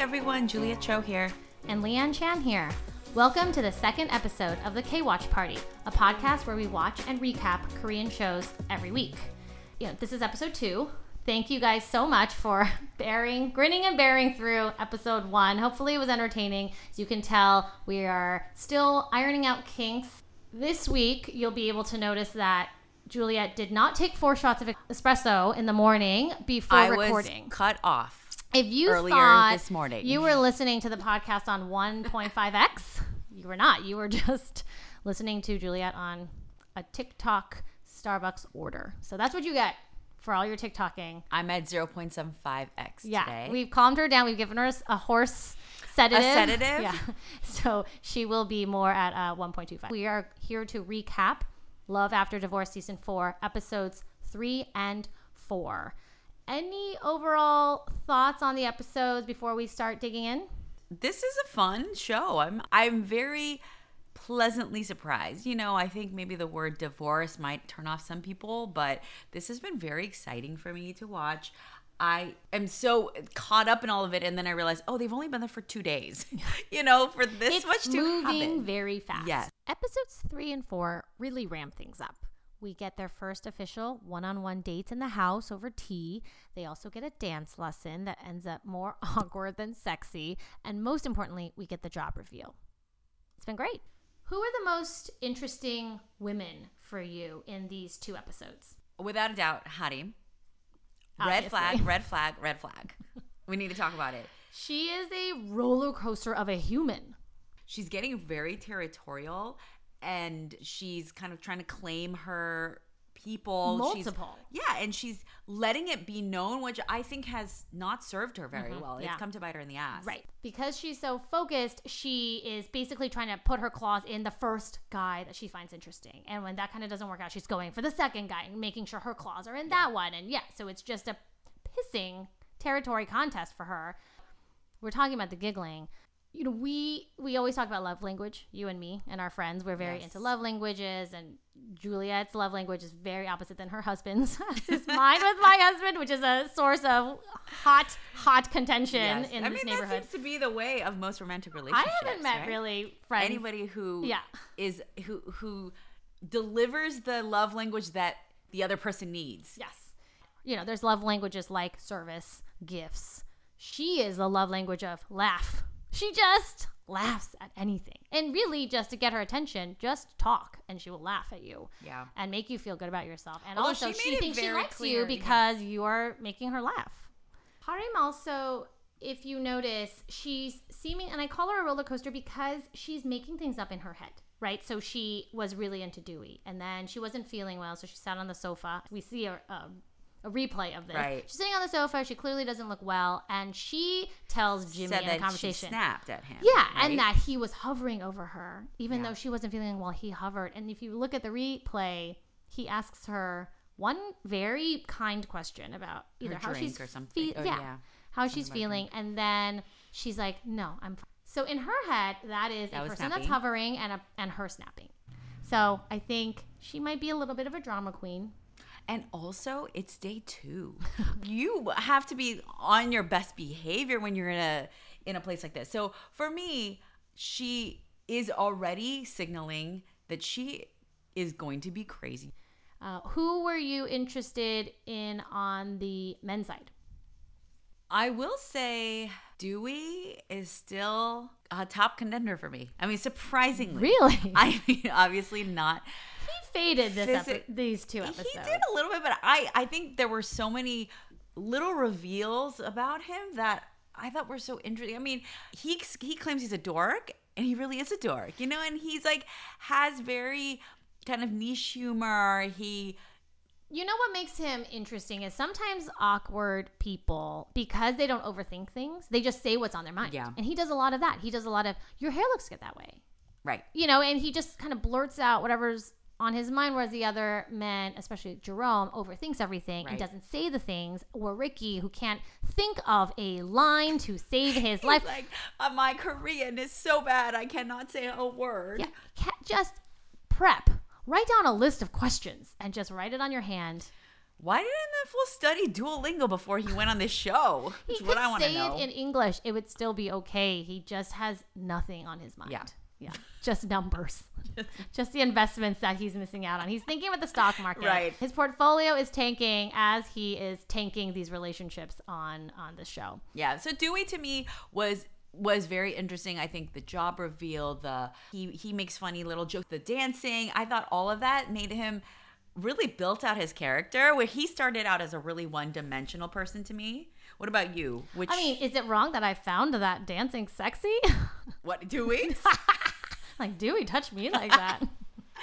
everyone, Juliet Cho here. And Leanne Chan here. Welcome to the second episode of the K Watch Party, a podcast where we watch and recap Korean shows every week. You know, this is episode two. Thank you guys so much for bearing, grinning and bearing through episode one. Hopefully, it was entertaining. As you can tell, we are still ironing out kinks. This week, you'll be able to notice that Juliet did not take four shots of espresso in the morning before I recording. was cut off. If you earlier this morning. you were listening to the podcast on 1.5x, you were not. You were just listening to Juliet on a TikTok Starbucks order. So that's what you get for all your TikToking. I'm at 0.75x Yeah, today. we've calmed her down. We've given her a horse sedative. A sedative? Yeah. So she will be more at uh, 1.25. We are here to recap Love After Divorce season four, episodes three and four. Any overall thoughts on the episodes before we start digging in? this is a fun show. I'm I'm very pleasantly surprised. You know, I think maybe the word divorce might turn off some people, but this has been very exciting for me to watch. I am so caught up in all of it, and then I realized, oh, they've only been there for two days. you know, for this it's much to moving happen. very fast. Yes. Episodes three and four really ramp things up. We get their first official one on one dates in the house over tea. They also get a dance lesson that ends up more awkward than sexy. And most importantly, we get the job reveal. It's been great. Who are the most interesting women for you in these two episodes? Without a doubt, Harim. Red flag, red flag, red flag. We need to talk about it. She is a roller coaster of a human. she's getting very territorial and she's kind of trying to claim her people Multiple. she's, yeah and she's letting it be known which i think has not served her very mm-hmm. well yeah. it's come to bite her in the ass Right. Because she's so focused, she is basically trying to put her claws in the first guy that she finds interesting. And when that kind of doesn't work out, she's going for the second guy and making sure her claws are in that one. And yeah, so it's just a pissing territory contest for her. We're talking about the giggling. You know, we we always talk about love language, you and me and our friends. We're very Yes. into love languages and Juliet's love language is very opposite than her husband's. Is mine with my husband, which is a source of hot, hot contention Yes. in i this mean neighborhood. that seems to be the way of most romantic relationships I haven't met right? really friends. anybody who Yeah. is who who delivers the love language that the other person needs Yes. You know, there's love languages like service, gifts. She is the love language of laugh. She just laughs at anything. And really, just to get her attention, just talk and she will laugh at you. Yeah. And make you feel good about yourself. And Although also, she she, thinks she likes clear, you yeah. because you are making her laugh. Harim also, if you notice, she's seeming, and I call her a roller coaster because she's making things up in her head, right? So she was really into Dewey, and then she wasn't feeling well, so she sat on the sofa. We see a, a, a replay of this. Right. She's sitting on the sofa. She clearly doesn't look well, and she tells Jimmy said in a conversation. snapped at him Yeah, right? and that he was hovering over her, even Yeah. though she wasn't feeling well. He hovered, and if you look at the replay, he asks her one very kind question about either how drink she's or something. fe- Oh, yeah, yeah. how she's about her feeling, and then she's like, "No, I'm." Fine. So in her head, that is That a person that's hovering and a, and her snapping. So I think she might be a little bit of a drama queen. And also, it's day two. you have to be on your best behavior when you're in a in a place like this. So for me, she is already signaling that she is going to be crazy. Uh, who were you interested in on the men's side? I will say Dewey is still a top contender for me. I mean, surprisingly. Really? I mean, obviously not. He faded this epi- these two episodes. He did a little bit, but I I think there were so many little reveals about him that I thought were so interesting. I mean, he he claims he's a dork, and he really is a dork, you know. And he's like has very kind of niche humor. He You know what makes him interesting is sometimes awkward people, because they don't overthink things, they just say what's on their mind. Yeah. And he does a lot of that. He does a lot of, your hair looks good that way. right. You know, and he just kind of blurts out whatever's on his mind, whereas the other men, especially Jerome, overthinks everything and doesn't say the things. Or Ricky, who can't think of a line to save his life. Like uh, my Korean is so bad I cannot say a word. Yeah, just prep. Write down a list of questions and just write it on your hand. Why didn't that fool study Duolingo before he went on this show? He That's could what I want to say it in English; it would still be okay. He just has nothing on his mind. Yeah. Yeah, just numbers, just the investments that he's missing out on. He's thinking about the stock market. Right. His portfolio is tanking as he is tanking these relationships on on the show. Yeah. So Dewey to me was was very interesting. I think the job reveal, the he he makes funny little jokes, the dancing. I thought all of that made him really built out his character. Where he started out as a really one dimensional person to me. What about you? Which I mean, is it wrong that I found that dancing sexy? what Dewey? Like, Dewey, touch me like that.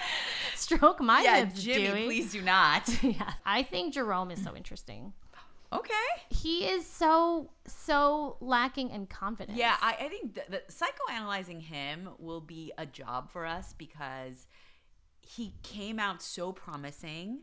Stroke my yeah, lips, Jimmy, Dewey. please do not. Yeah, I think Jerome is so interesting. Okay. He is so so lacking in confidence. Yeah, I, I think that, psychoanalyzing him will be a job for us because he came out so promising.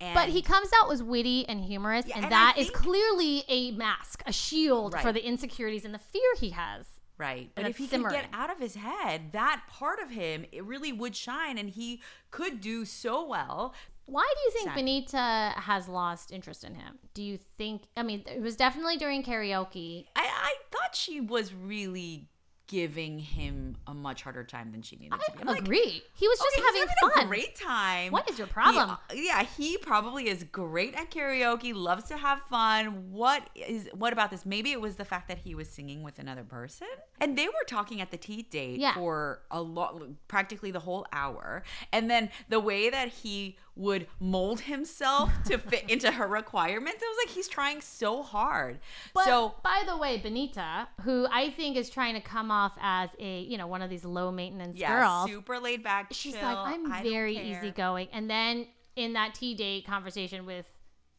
And But he comes out as witty and humorous, Yeah, and, and that is think- clearly a mask, a shield for the insecurities and the fear he has. Right. But if he could get out of his head, that part of him, it really would shine, and he could do so well. Why do you think Sad. Benita has lost interest in him? Do you think? I mean, it was definitely during karaoke. I, I thought she was really giving him a much harder time than she needed to be. I like, agree. He was just okay, having, having fun. a great time. What is your problem? He- yeah, he probably is great at karaoke, loves to have fun. What is what about this? Maybe it was the fact that he was singing with another person, and they were talking at the tea date Yeah. for a lot, practically the whole hour. And then the way that he would mold himself to fit into her requirements, it was like he's trying so hard. But so by the way, Benita, who I think is trying to come off as a you know one of these low maintenance yeah, girls, super laid back. she's chill, like, I'm I very care." easygoing. And then in that tea date conversation with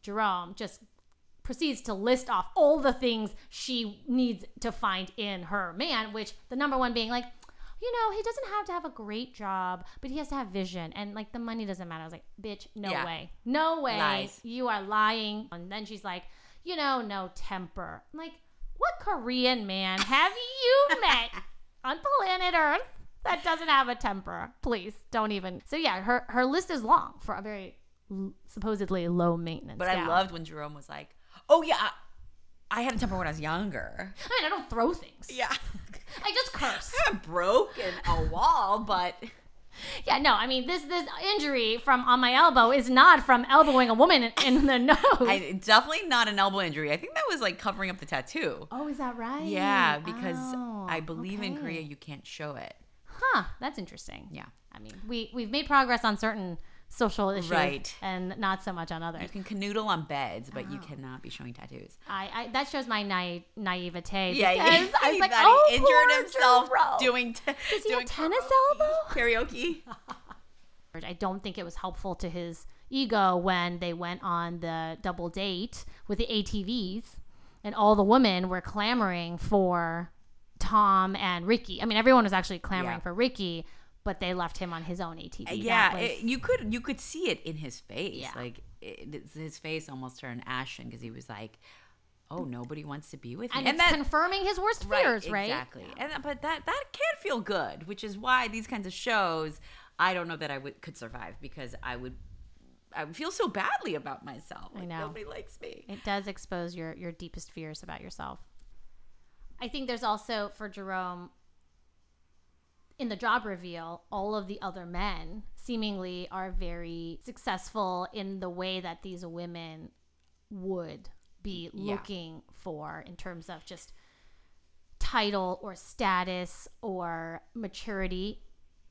Jerome, just proceeds to list off all the things she needs to find in her man, which the number one being like, you know, he doesn't have to have a great job, but he has to have vision. And like the money doesn't matter. I was like, bitch, no Yeah. way. No way. Lies. You are lying. And then she's like, you know, no temper. I'm like, what Korean man have you met on planet Earth that doesn't have a temper? Please don't even. So yeah, her her list is long for a very l- supposedly low maintenance. But I loved when Jerome was like, "Oh yeah, I, had a temper when I was younger." I mean, I don't throw things. Yeah, I just curse. I haven't broken a wall, but Yeah, no, I mean this this injury from on my elbow is not from elbowing a woman in, in the nose. I definitely not an elbow injury. I think that was like covering up the tattoo. oh, is that right? Yeah, because Oh, I believe in. Korea you can't show it. Huh, that's interesting. Yeah. I mean, we we've made progress on certain social issues, Right. and not so much on others. You can canoodle on beds, but Oh. you cannot be showing tattoos. I, I that shows my naive naivete. Yeah, because I was like, oh, he injured himself doing t- Does he doing tennis karaoke- elbow? Karaoke. I don't think it was helpful to his ego when they went on the double date with the ATVs and all the women were clamoring for Tom and Ricky. I mean, everyone was actually clamoring Yeah. for Ricky, but they left him on his own uh, ATV. Yeah, was- it- you could you could see it in his face. Yeah. Like it, his face almost turned ashen because he was like, "Oh, nobody wants to be with me," and, it's confirming his worst fears, right? Exactly. And uh, but that that can feel good, which is why these kinds of shows, I don't know that I would could survive because I would I would feel so badly about myself. I know. nobody likes me. It does expose your your deepest fears about yourself. I think there's also for Jerome in the job reveal, all of the other men seemingly are very successful in the way that these women would be Yeah. looking for in terms of just title or status or maturity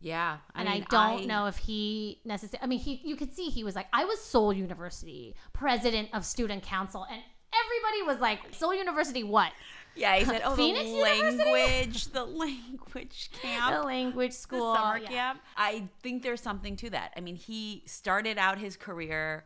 Yeah, and I don't know if he necessarily. I mean, he you could see he was like, I was Seoul University president of student council, and everybody was like, Seoul University, what? Yeah, he said, "Oh, Phoenix the University? language, the language camp." The language the school. summer yeah. camp. I think there's something to that. I mean, he started out his career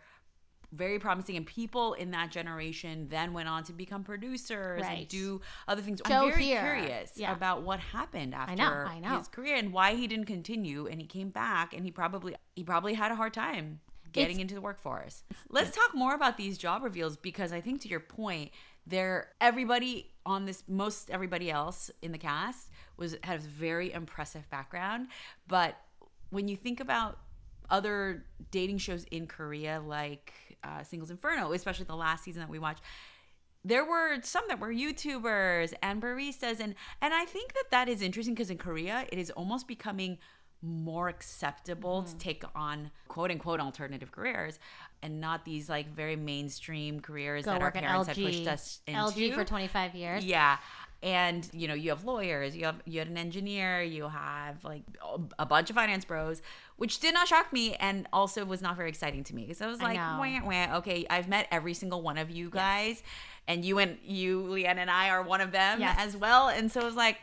very promising, and people in that generation then went on to become producers and do other things. Joe I'm very here. curious Yeah. about what happened after know, I know. his career and why he didn't continue. And he came back, and he probably he probably had a hard time getting It's- into the workforce. Let's talk more about these job reveals because I think to your point, they're everybody on this most everybody else in the cast was had a very impressive background, but when you think about other dating shows in Korea, like uh, Singles Inferno, especially the last season that we watched, there were some that were YouTubers and baristas, and and I think that that is interesting because in Korea it is almost becoming more acceptable Mm-hmm. to take on quote unquote alternative careers and not these like very mainstream careers Go that our parents had pushed us into. LG for 25 years. Yeah. And you know, you have lawyers, you have you had an engineer, you have like a bunch of finance bros, which did not shock me and also was not very exciting to me because I was like, know. wah, wah, okay, I've met every single one of you guys, and you and you, Leanne and I are one of them Yes. as well. And so it was like,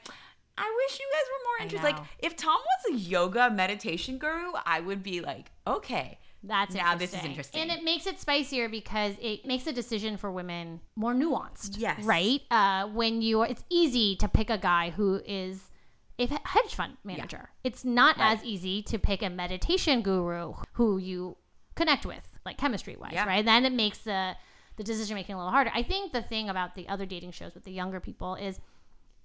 I wish you guys were more interested. Like, if Tom was a yoga meditation guru, I would be like, okay, That's now this is interesting. And it makes it spicier because it makes a decision for women more nuanced. Yes. Right? Uh, when you are, it's easy to pick a guy who is a hedge fund manager. It's not Right. as easy to pick a meditation guru who you connect with, like chemistry wise, Yeah. right? Then it makes the the decision making a little harder. I think the thing about the other dating shows with the younger people is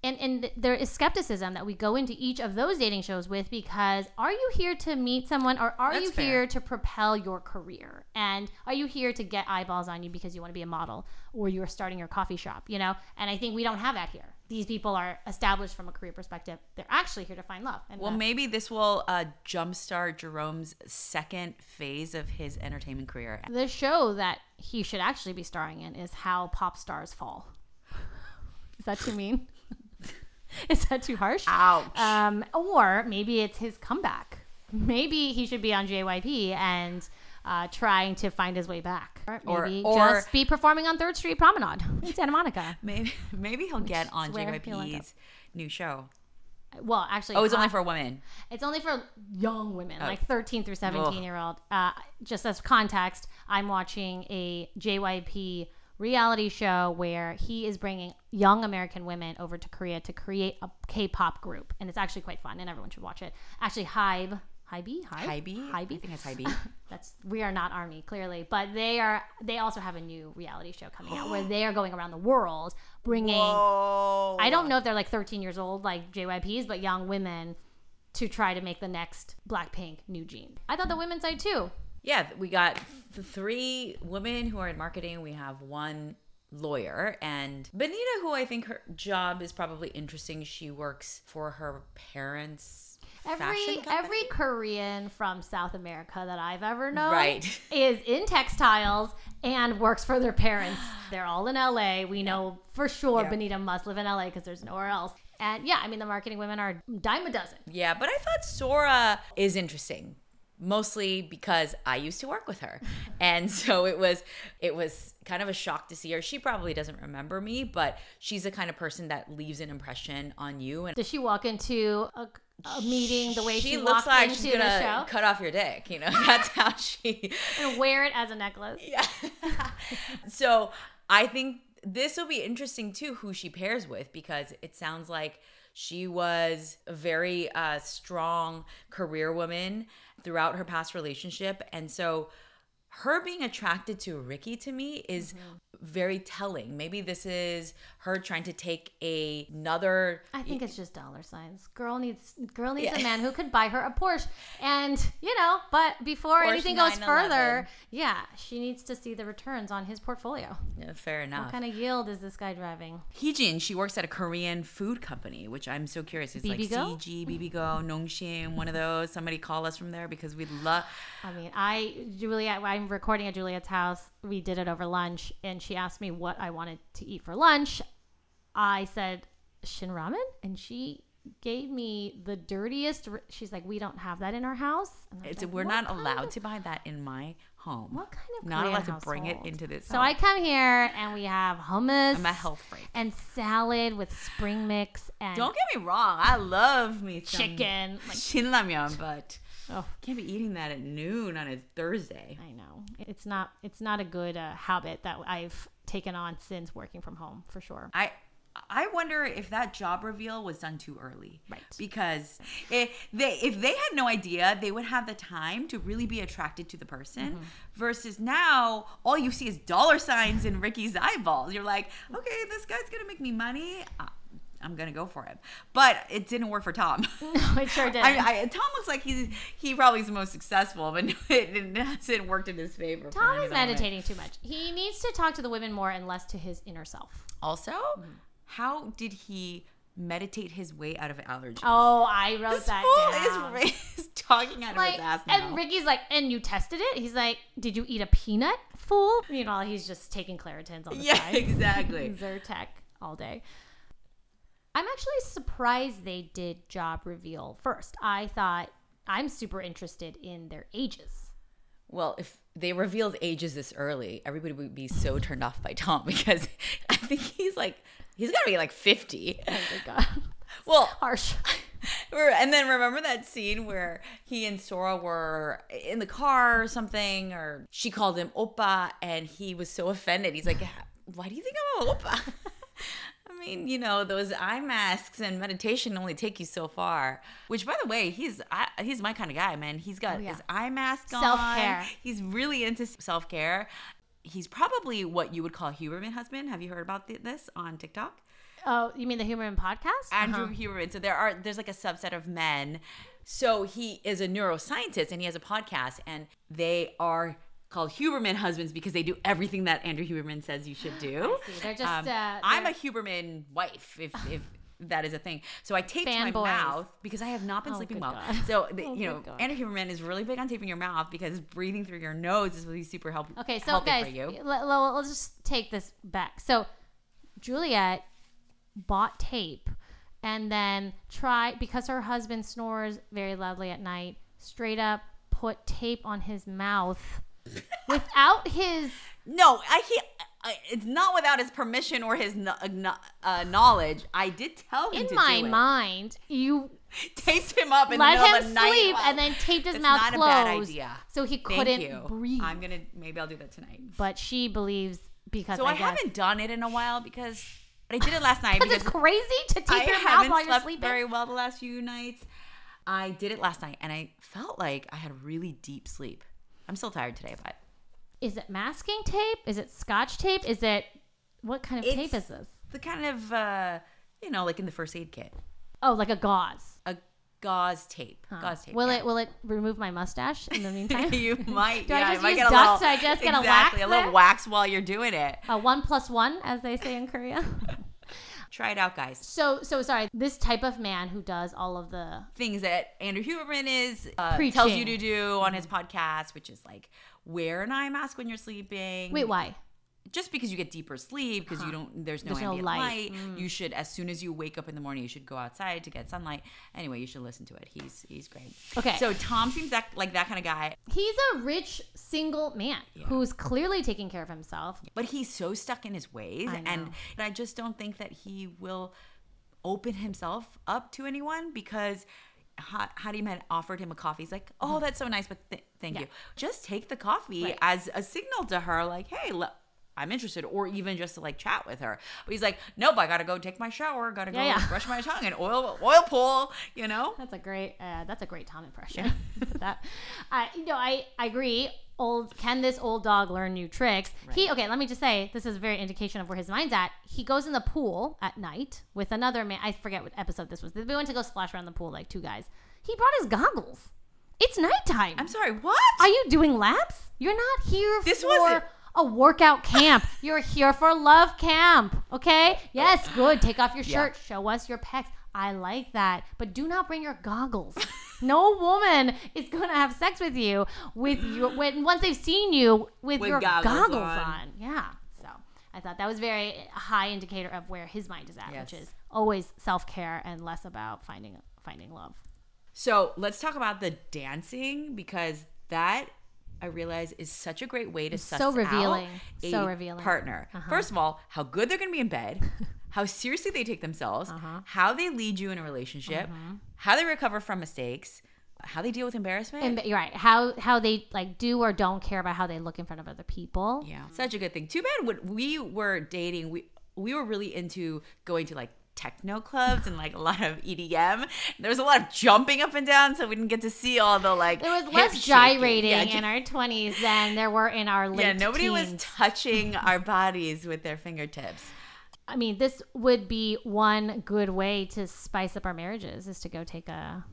and and there is skepticism that we go into each of those dating shows with because are you here to meet someone or are That's you fair. here to propel your career? And are you here to get eyeballs on you because you want to be a model or you're starting your coffee shop you know? And i think we don't have that here. These people are established from a career perspective. They're actually here to find love and Well, that- maybe this will uh, jumpstart Jerome's second phase of his entertainment career. the show that he should actually be starring in is how pop stars fall. Is that too mean is that too harsh Ouch. Um, or maybe it's his comeback. Maybe he should be on JYP and uh, trying to find his way back. Or maybe or- just be performing on Third Street Promenade in Santa Monica. maybe maybe he'll get on is where he'll end JYP's new show. Well, actually, Oh, it's only for women. it's only for young women, Oh. like 13 through 17 year old. Uh, just as context, I'm watching a JYP reality show where he is bringing young American women over to Korea to create a K-pop group, and it's actually quite fun, and everyone should watch it. Actually, Hybe, Hybe, Hybe, Hybe? I think it's Hybe. That's we are not army clearly, but they are. They also have a new reality show coming out where they are going around the world bringing. Whoa. I don't know if they're like 13 years old, like JYPs, but young women to try to make the next Blackpink new jean. I thought the women's side too. Yeah, we got th- three women who are in marketing. We have one lawyer and Benita, who I think her job is probably interesting. She works for her parents' Every every Korean from South America that I've ever known Right. is in textiles and works for their parents. They're all in LA. We know for sure Yeah. Benita must live in LA because there's nowhere else. And yeah, I mean the marketing women are dime a dozen. Yeah, but I thought Sora is interesting. Mostly because I used to work with her. And so it was it was kind of a shock to see her. She probably doesn't remember me, but she's the kind of person that leaves an impression on you and Does she walk into a, a meeting the way she, looks like she's gonna cut off your dick, you know. That's how she and wear it as a necklace? Yeah. so I think this will be interesting too who she pairs with because it sounds like she was a very uh, strong career woman throughout her past relationship. And so her being attracted to Ricky to me is very telling. Maybe this is her trying to take a, another I think it's just dollar signs. Girl needs girl needs Yeah. a man who could buy her a Porsche, and you know. But before Porsche anything goes further, yeah, she needs to see the returns on his portfolio. Yeah, fair enough. What kind of yield is this guy driving? Heejin, she works at a Korean food company, which I'm so curious. It's like Bibigo? CJ, Bibigo, Nongshim, one of those. Somebody call us from there because we'd love. I mean, I Juliet. I'm recording at Juliet's house. We did it over lunch, and she asked me what I wanted to eat for lunch. I said shin ramen, and she gave me the dirtiest. She's like, "We don't have that in our house." And I was It's, like, we're not allowed of- to buy that in my home. What kind of Not Korean allowed to bring it into this. So I come here and we have hummus. I'm a health freak. and salad with spring mix and Don't get me wrong. I love me chicken. Like, shinramyeon, but oh, can't be eating that at noon on a Thursday. I know it's not it's not a good uh, habit that I've taken on since working from home for sure. I I wonder if that job reveal was done too early. Right. Because if they if they had no idea, they would have the time to really be attracted to the person. Mm-hmm. Versus now, all you see is dollar signs in Ricky's eyeballs. You're like, okay, this guy's gonna make me money. I'm gonna go for him. But it didn't work for Tom. No, it sure did. I, I, Tom looks like he's he probably is the most successful, but it, it hasn't worked in his favor. Tom is meditating too much. He needs to talk to the women more and less to his inner self. Also, how did he meditate his way out of allergies? Oh, I wrote this that fool down. is, is talking out of his ass now. and Ricky's like, and you tested it? He's like, did you eat a peanut, fool? You know, he's just taking Claritins on the yeah, side. Yeah, exactly. Zyrtec all day. I'm actually surprised they did job reveal first. I thought I'm super interested in their ages. Well, if they revealed ages this early, everybody would be so turned off by Tom because I think he's like he's gotta be like fifty. Oh my god, Well, harsh. and then remember that scene where he and Sora were in the car or something, or she called him Oppa, and he was so offended. He's like, "Why do you think I'm an Oppa?" I mean, you know, those eye masks and meditation only take you so far. Which, by the way, he's I, he's my kind of guy, man. He's got Oh, yeah. his eye mask on. Self-care. He's really into self care. He's probably what you would call a Huberman husband. Have you heard about th- this on TikTok? Oh, you mean the Huberman podcast? Andrew Uh-huh. Huberman. So there are there's like a subset of men. So he is a neuroscientist and he has a podcast, and they are called Huberman husbands because they do everything that Andrew Huberman says you should do. see. They're just, Um, uh, I'm a Huberman wife, if if that is a thing. So I taped my Fanboys. mouth because I have not been Oh, sleeping well. God. So the, Oh, you know, God. Andrew Huberman is really big on taping your mouth because breathing through your nose is really super help- Okay, so healthy guys, for you. let, let, let's just take this back. So Juliet bought tape and then tried because her husband snores very loudly at night. Straight up put tape on his mouth without his. No, I he. It's not without his permission or his uh, knowledge. I did tell him In to my do it. mind, you taped him up in let him night. sleep Well, and then taped his that's mouth not closed, a bad idea. so he couldn't you. breathe. I'm gonna maybe I'll do that tonight. but she believes because So I, I, haven't done it in a while because I did it last night because it's crazy to tape I your mouth while you're sleeping. very well the last few nights. I did it last night and I felt like I had a really deep sleep. I'm still tired today, but Is it masking tape? Is it scotch tape? Is it what kind of tape is this? the kind of uh, you know, like in the first aid kit, Oh, like a gauze. a gauze tape, Huh. gauze tape. Will yeah. it will it remove my mustache in the meantime? you might. Do I just use a little, I just get a exactly, wax a little there? wax while you're doing it. a one plus one, as they say in Korea. Try it out, guys. so so sorry. This type of man who does all of the Things that Andrew Huberman is uh, tells you to do on his podcast, which is like wear an eye mask when you're sleeping. wait, why? just because you get deeper sleep because you don't there's no There's no ambient light. Mm. you should as soon as you wake up in the morning you should go outside to get sunlight anyway you should listen to it he's he's great Okay. so tom seems that, like that kind of guy He's a rich single man who's clearly taking care of himself. but he's so stuck in his ways I and i just don't think that he will open himself up to anyone because Harim had offered him a coffee. He's like, "Oh, mm-hmm. that's so nice, but th- thank Yeah. you. Just take the coffee Right. as a signal to her, like, hey, le- I'm interested, or even just to like chat with her." But he's like, "Nope, I gotta go take my shower, gotta go Yeah, yeah. brush my tongue and oil oil pool, You know? That's a great. Uh, that's a great Tom impression. that, I you know, I I agree. Old can this old dog learn new tricks? He okay. Let me just say this is a very indication of where his mind's at. He goes in the pool at night with another man. I forget what episode this was. They went to go splash around the pool like two guys. He brought his goggles. It's nighttime. I'm sorry, what? Are you doing laps? You're not here This for wasn't- a workout camp. You're here for love camp. Okay? Yes, good. Take off your Yeah. shirt. Show us your pecs. I like that. But do not bring your goggles. no woman is going to have sex with you with your when once they've seen you with, With your goggles goggles, on. on. Yeah. So I thought that was very high indicator of where his mind is at, which is always self care and less about finding finding love. So let's talk about the dancing because that I realize is such a great way to suss so revealing. out a So revealing. partner. Uh-huh. First of all, how good they're going to be in bed, how seriously they take themselves, Uh-huh. how they lead you in a relationship, how they recover from mistakes, how they deal with embarrassment. And you're right. How how they like do or don't care about how they look in front of other people. yeah, such a good thing. Too bad when we were dating, we we were really into going to like techno clubs and like a lot of EDM. There was a lot of jumping up and down, so we didn't get to see all the like. There was less gyrating Yeah, in our twenties than there were in our late yeah, nobody was touching our bodies with their fingertips. I mean, this would be one good way to spice up our marriages is to go take a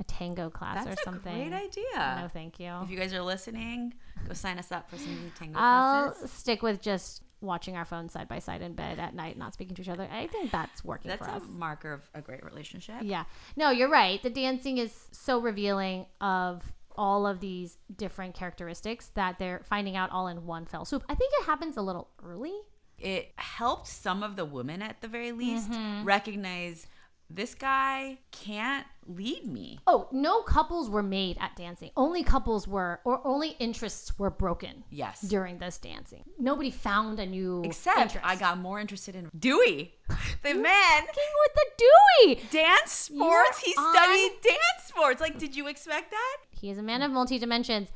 a tango class That's or a something. great idea. No, thank you. If you guys are listening, go sign us up for some tango I'll classes. stick with just watching our phones side by side in bed at night, not speaking to each other. I think that's working That's for a us. marker of a great relationship. Yeah. No, you're right. The dancing is so revealing of all of these different characteristics that they're finding out all in one fell swoop. I think it happens a little early. It helped some of the women at the very least Mm-hmm. recognize this guy can't lead me. Oh, no couples were made at dancing. Only couples were, or only interests were broken Yes. during this dancing. Nobody found a new Except interest. I got more interested in Dewey, the man. King with the Dewey. Dance sports. He You're studied on- dance sports. Like, did you expect that? He is a man of multi dimensions.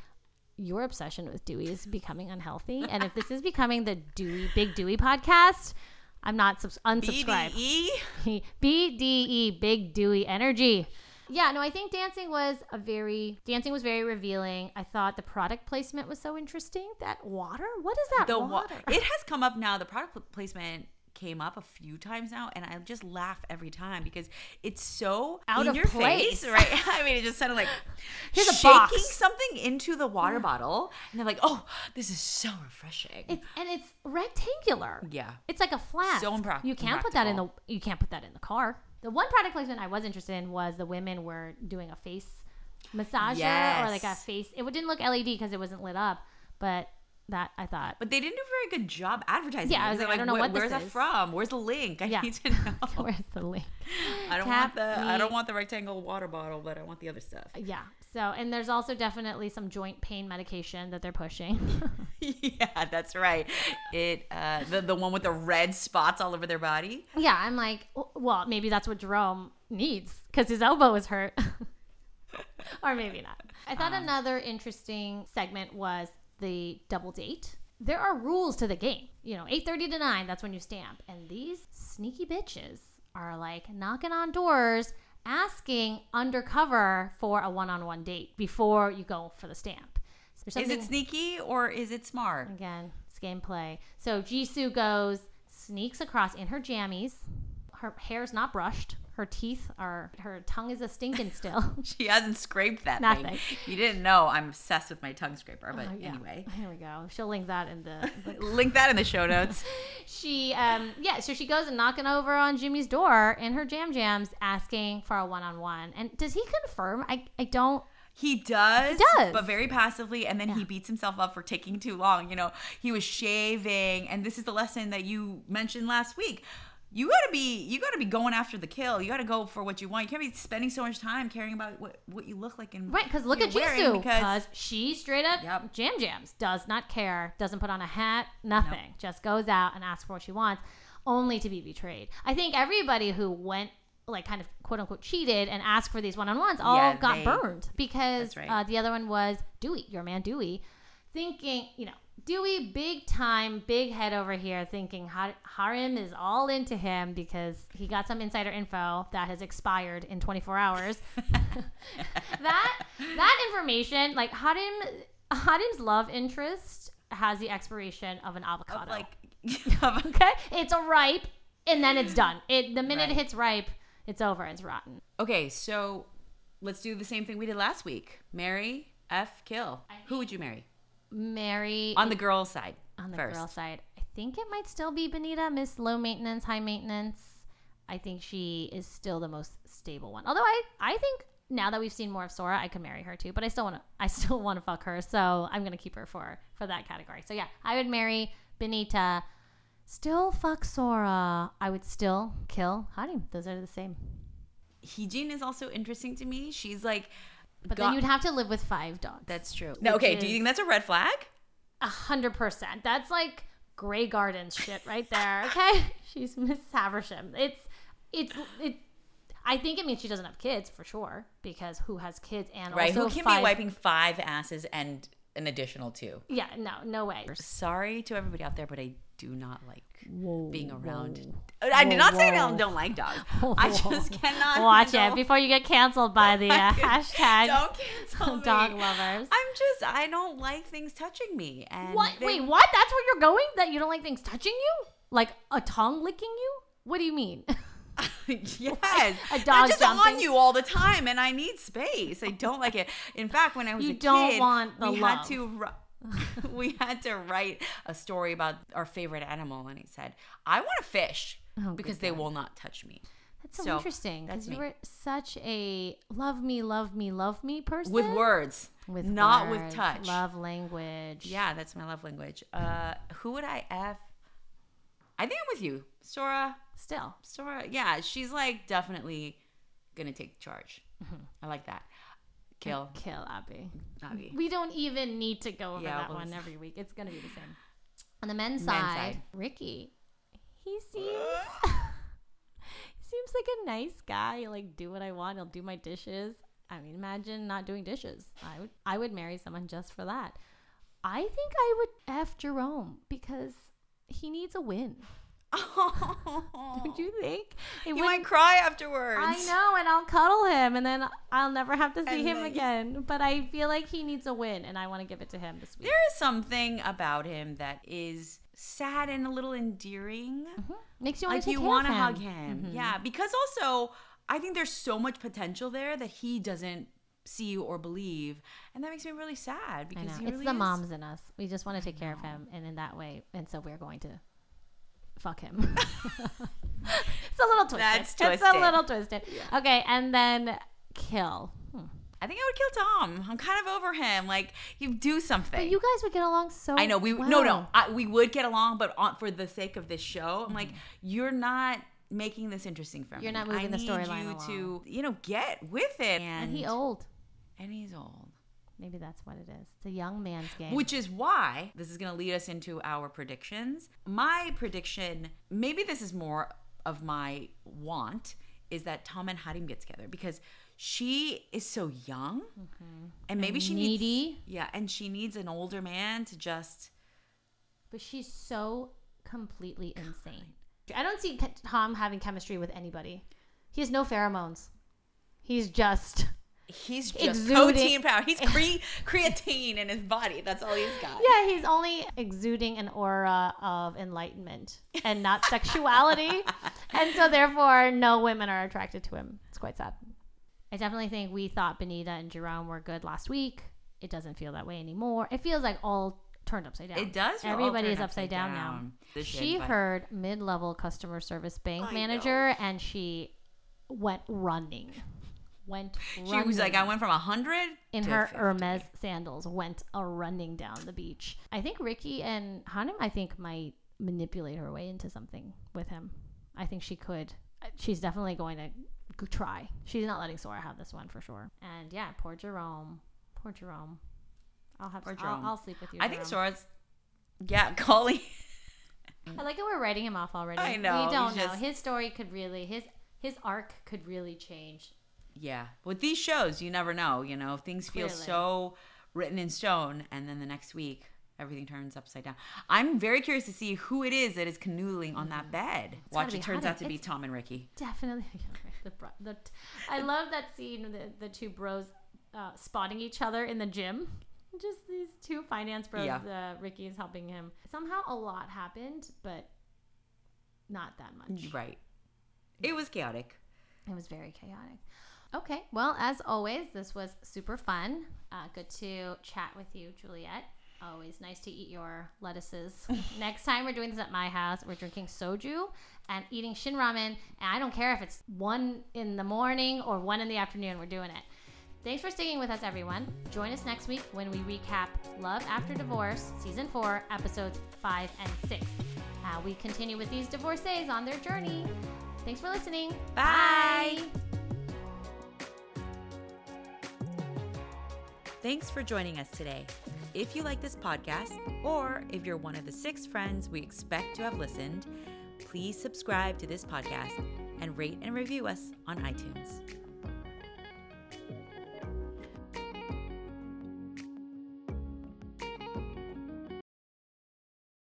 Your obsession with Dewey is becoming unhealthy, and if this is becoming the Dewey Big Dewey podcast, I'm not subs- unsubscribed. BDE. BDE, Big Dewey Energy. Yeah, no, I think dancing was a very dancing was very revealing. I thought the product placement was so interesting. That water, what is that The wa- water? it has come up now. The product placement came up a few times now, and I just laugh every time because it's so Out in of your place. face, right? I mean, it just sounded like Here's a shaking box. something into the water bottle, and they're like, "Oh, this is so refreshing." it's and it's rectangular. yeah, It's like a flask. So imprac- You can't put that in the you can't put that in the car. The one product placement I was interested in was the women were doing a face massager or like a face. It didn't look LED because it wasn't lit up, but that I thought. but they didn't do a very good job advertising. Yeah, it. I was like, I don't know "Where- what Where's that is." from? Where's the link? I Yeah. need to know. Where's the link? I don't Tap want the I don't want the rectangle water bottle, but I want the other stuff. Yeah. So, and there's also definitely some joint pain medication that they're pushing. yeah, that's right. It uh, the the one with the red spots all over their body. yeah, I'm like, well, maybe that's what Jerome needs because his elbow is hurt. or maybe not. I thought another interesting segment was the double date. There are rules to the game. You know, 8:30 to 9, that's when you stamp. And these sneaky bitches are like knocking on doors asking undercover for a one-on-one date before you go for the stamp. Is it sneaky or is it smart? Again, it's gameplay. So Jisoo goes, sneaks across in her jammies. Her hair's not brushed. Her teeth are, her tongue is a stinking still. She hasn't scraped that Nothing. thing. You didn't know I'm obsessed with my tongue scraper, but Oh, yeah. anyway. Here we go. She'll link that in the. the- Link that in the show notes. she, um, yeah, so she goes and knocking over on Jimmy's door in her jam jams asking for a one on one. And does he confirm? I, I don't. He does, he does. but very passively, and then he beats himself up for taking too long. You know, he was shaving, and this is the lesson that you mentioned last week. You gotta be, you gotta be going after the kill. You gotta go for what you want. You can't be spending so much time caring about what what you look like and Right, because look at Jisoo. because she straight up Yep. jam jams, does not care, doesn't put on a hat, nothing. Just goes out and asks for what she wants, only to be betrayed. I think everybody who went like kind of quote unquote cheated and asked for these one on ones all Yeah, got they- burned because right. uh, the other one was Dewey, your man Dewey, thinking you know. Dewey, big time, big head over here, thinking Har- Harim is all into him because he got some insider info that has expired in 24 hours that that information, like Harim, Harim's love interest has the expiration of an avocado. like okay, it's a ripe, and then it's done. It the minute Right. it hits ripe, it's over. It's rotten. okay. So let's do the same thing we did last week. Marry, F, kill. Who would you marry Mary on the girl side? on the first. girl side. I think it might still be Benita, Miss Low Maintenance, High Maintenance. I think she is still the most stable one. Although I, I think now that we've seen more of Sora, I could marry her too. But I still want to, I still want to fuck her. So I'm gonna keep her for for that category. So yeah, I would marry Benita. Still fuck Sora. I would still kill Harim. Those are the same. Heejin is also interesting to me. She's like, But got- then you'd have to live with five dogs. that's true. No, okay. Do you think that's a red flag? A hundred percent. That's like Grey Gardens shit right there. Okay, she's Miss Havisham. It's it's it. I think it means she doesn't have kids for sure because who has kids and Right. also Who can five, be wiping five asses and an additional two? Yeah, no, no way. Sorry to everybody out there, but I do not like Whoa, being around. whoa. I did not say I don't, don't like dogs. I just cannot Watch it before you get canceled by the uh, hashtag Don't cancel me. dog lovers. I'm just I don't like things touching me. And What? they- Wait, what? That's where you're going? That you don't like things touching you? Like a tongue licking you? What do you mean? yes, a dog just jumping. on you all the time, and I need space. I don't like it. In fact, when I was You a don't kid, want the we had love. to. ri- we had to write a story about our favorite animal, and he said, "I want a fish Oh, because they God. will not touch me." That's so, So, interesting because you were such a love me, love me, love me person With words, With not with touch. love language. Yeah, that's my love language. Uh, who would I f? I think I'm with you, Sora. Still, Sora, yeah, she's like definitely gonna take charge. Mm-hmm. I like that. Kill, kill Abby. Abby. We don't even need to go over Yeah, that well, one every week. It's gonna be the same. On the men's, Men's side, side. Ricky, he seems he seems like a nice guy. He'll like do what I want. He'll do my dishes. I mean, imagine not doing dishes. I would I would marry someone just for that. I think I would f Jerome because he needs a win. Don't you think? It You might cry afterwards. I know, and I'll cuddle him, and then I'll never have to see And him then- again. But I feel like he needs a win, and I want to give it to him this week. There is something about him that is sad and a little endearing. Mm-hmm. Makes you want Like to you want to hug him. Mm-hmm. Yeah, because also I think there's so much potential there that he doesn't see or believe, and that makes me really sad because it's the is- moms in us. We just want to take care of him, and in that way, and so we're going to fuck him. it's a little twisted. That's twisted. It's a little twisted. Okay, and then kill. Hmm. I think I would kill Tom. I'm kind of over him. Like you do something. But you guys would get along so. I know we well. no no I, we would get along, but on, for the sake of this show, I'm like Mm-hmm. you're not making this interesting for me. You're not moving I the storyline you along. to you know get with it. And, And he old. and he's old. Maybe that's what it is. It's a young man's game. Which is why this is going to lead us into our predictions. My prediction, maybe this is more of my want, is that Tom and Harim get together because she is so young, mm-hmm. and maybe she needs needy. yeah, and she needs an older man to just But she's so completely insane. I don't see Tom having chemistry with anybody. He has no pheromones. He's just He's just Exuding- protein powder. He's cre- creatine in his body. That's all he's got. yeah, he's only exuding an aura of enlightenment and not sexuality, and so therefore no women are attracted to him. It's quite sad. I definitely think we thought Benita and Jerome were good last week. It doesn't feel that way anymore. It feels like all turned upside down. It does. Everybody is turned upside down, now. She but- heard mid-level customer service bank I manager, and she went running. Went. She was like, I went from a hundred in her 50. Hermes sandals, went a running down the beach. I think Ricky and Harim, I think, might manipulate her way into something with him. I think she could. Uh, she's definitely going to try. She's not letting Sora have this one for sure. And yeah, poor Jerome. Poor Jerome. I'll have. Poor I'll, I'll sleep with you. I think Sora's. Yeah, calling. I like how we're writing him off already. I know, We don't he's know. His story could really his his arc could really change. Yeah, with these shows, you never know. You know, things feel Clearly. so written in stone, and then the next week, everything turns upside down. I'm very curious to see who it is that is canoodling on that bed. Watch, it turns Harim. out to be It's- Tom and Ricky. Definitely. the, the, I love that scene the, the two bros uh, spotting each other in the gym. Just these two finance bros. Yeah. Uh, Ricky is helping him. Somehow a lot happened, but not that much. Right. It was chaotic. It was very chaotic. Okay, well, as always, this was super fun. Uh, good to chat with you, Juliet. Always nice to eat your lettuces. Next time we're doing this at my house, we're drinking soju and eating shin ramen. And I don't care if it's one in the morning or one in the afternoon, we're doing it. Thanks for sticking with us, everyone. Join us next week when we recap Love After Divorce, Season 4, Episodes 5 and 6. Uh, we continue with these divorcees on their journey. Thanks for listening. Bye. Thanks for joining us today. If you like this podcast, or if you're one of the six friends we expect to have listened, please subscribe to this podcast and rate and review us on iTunes.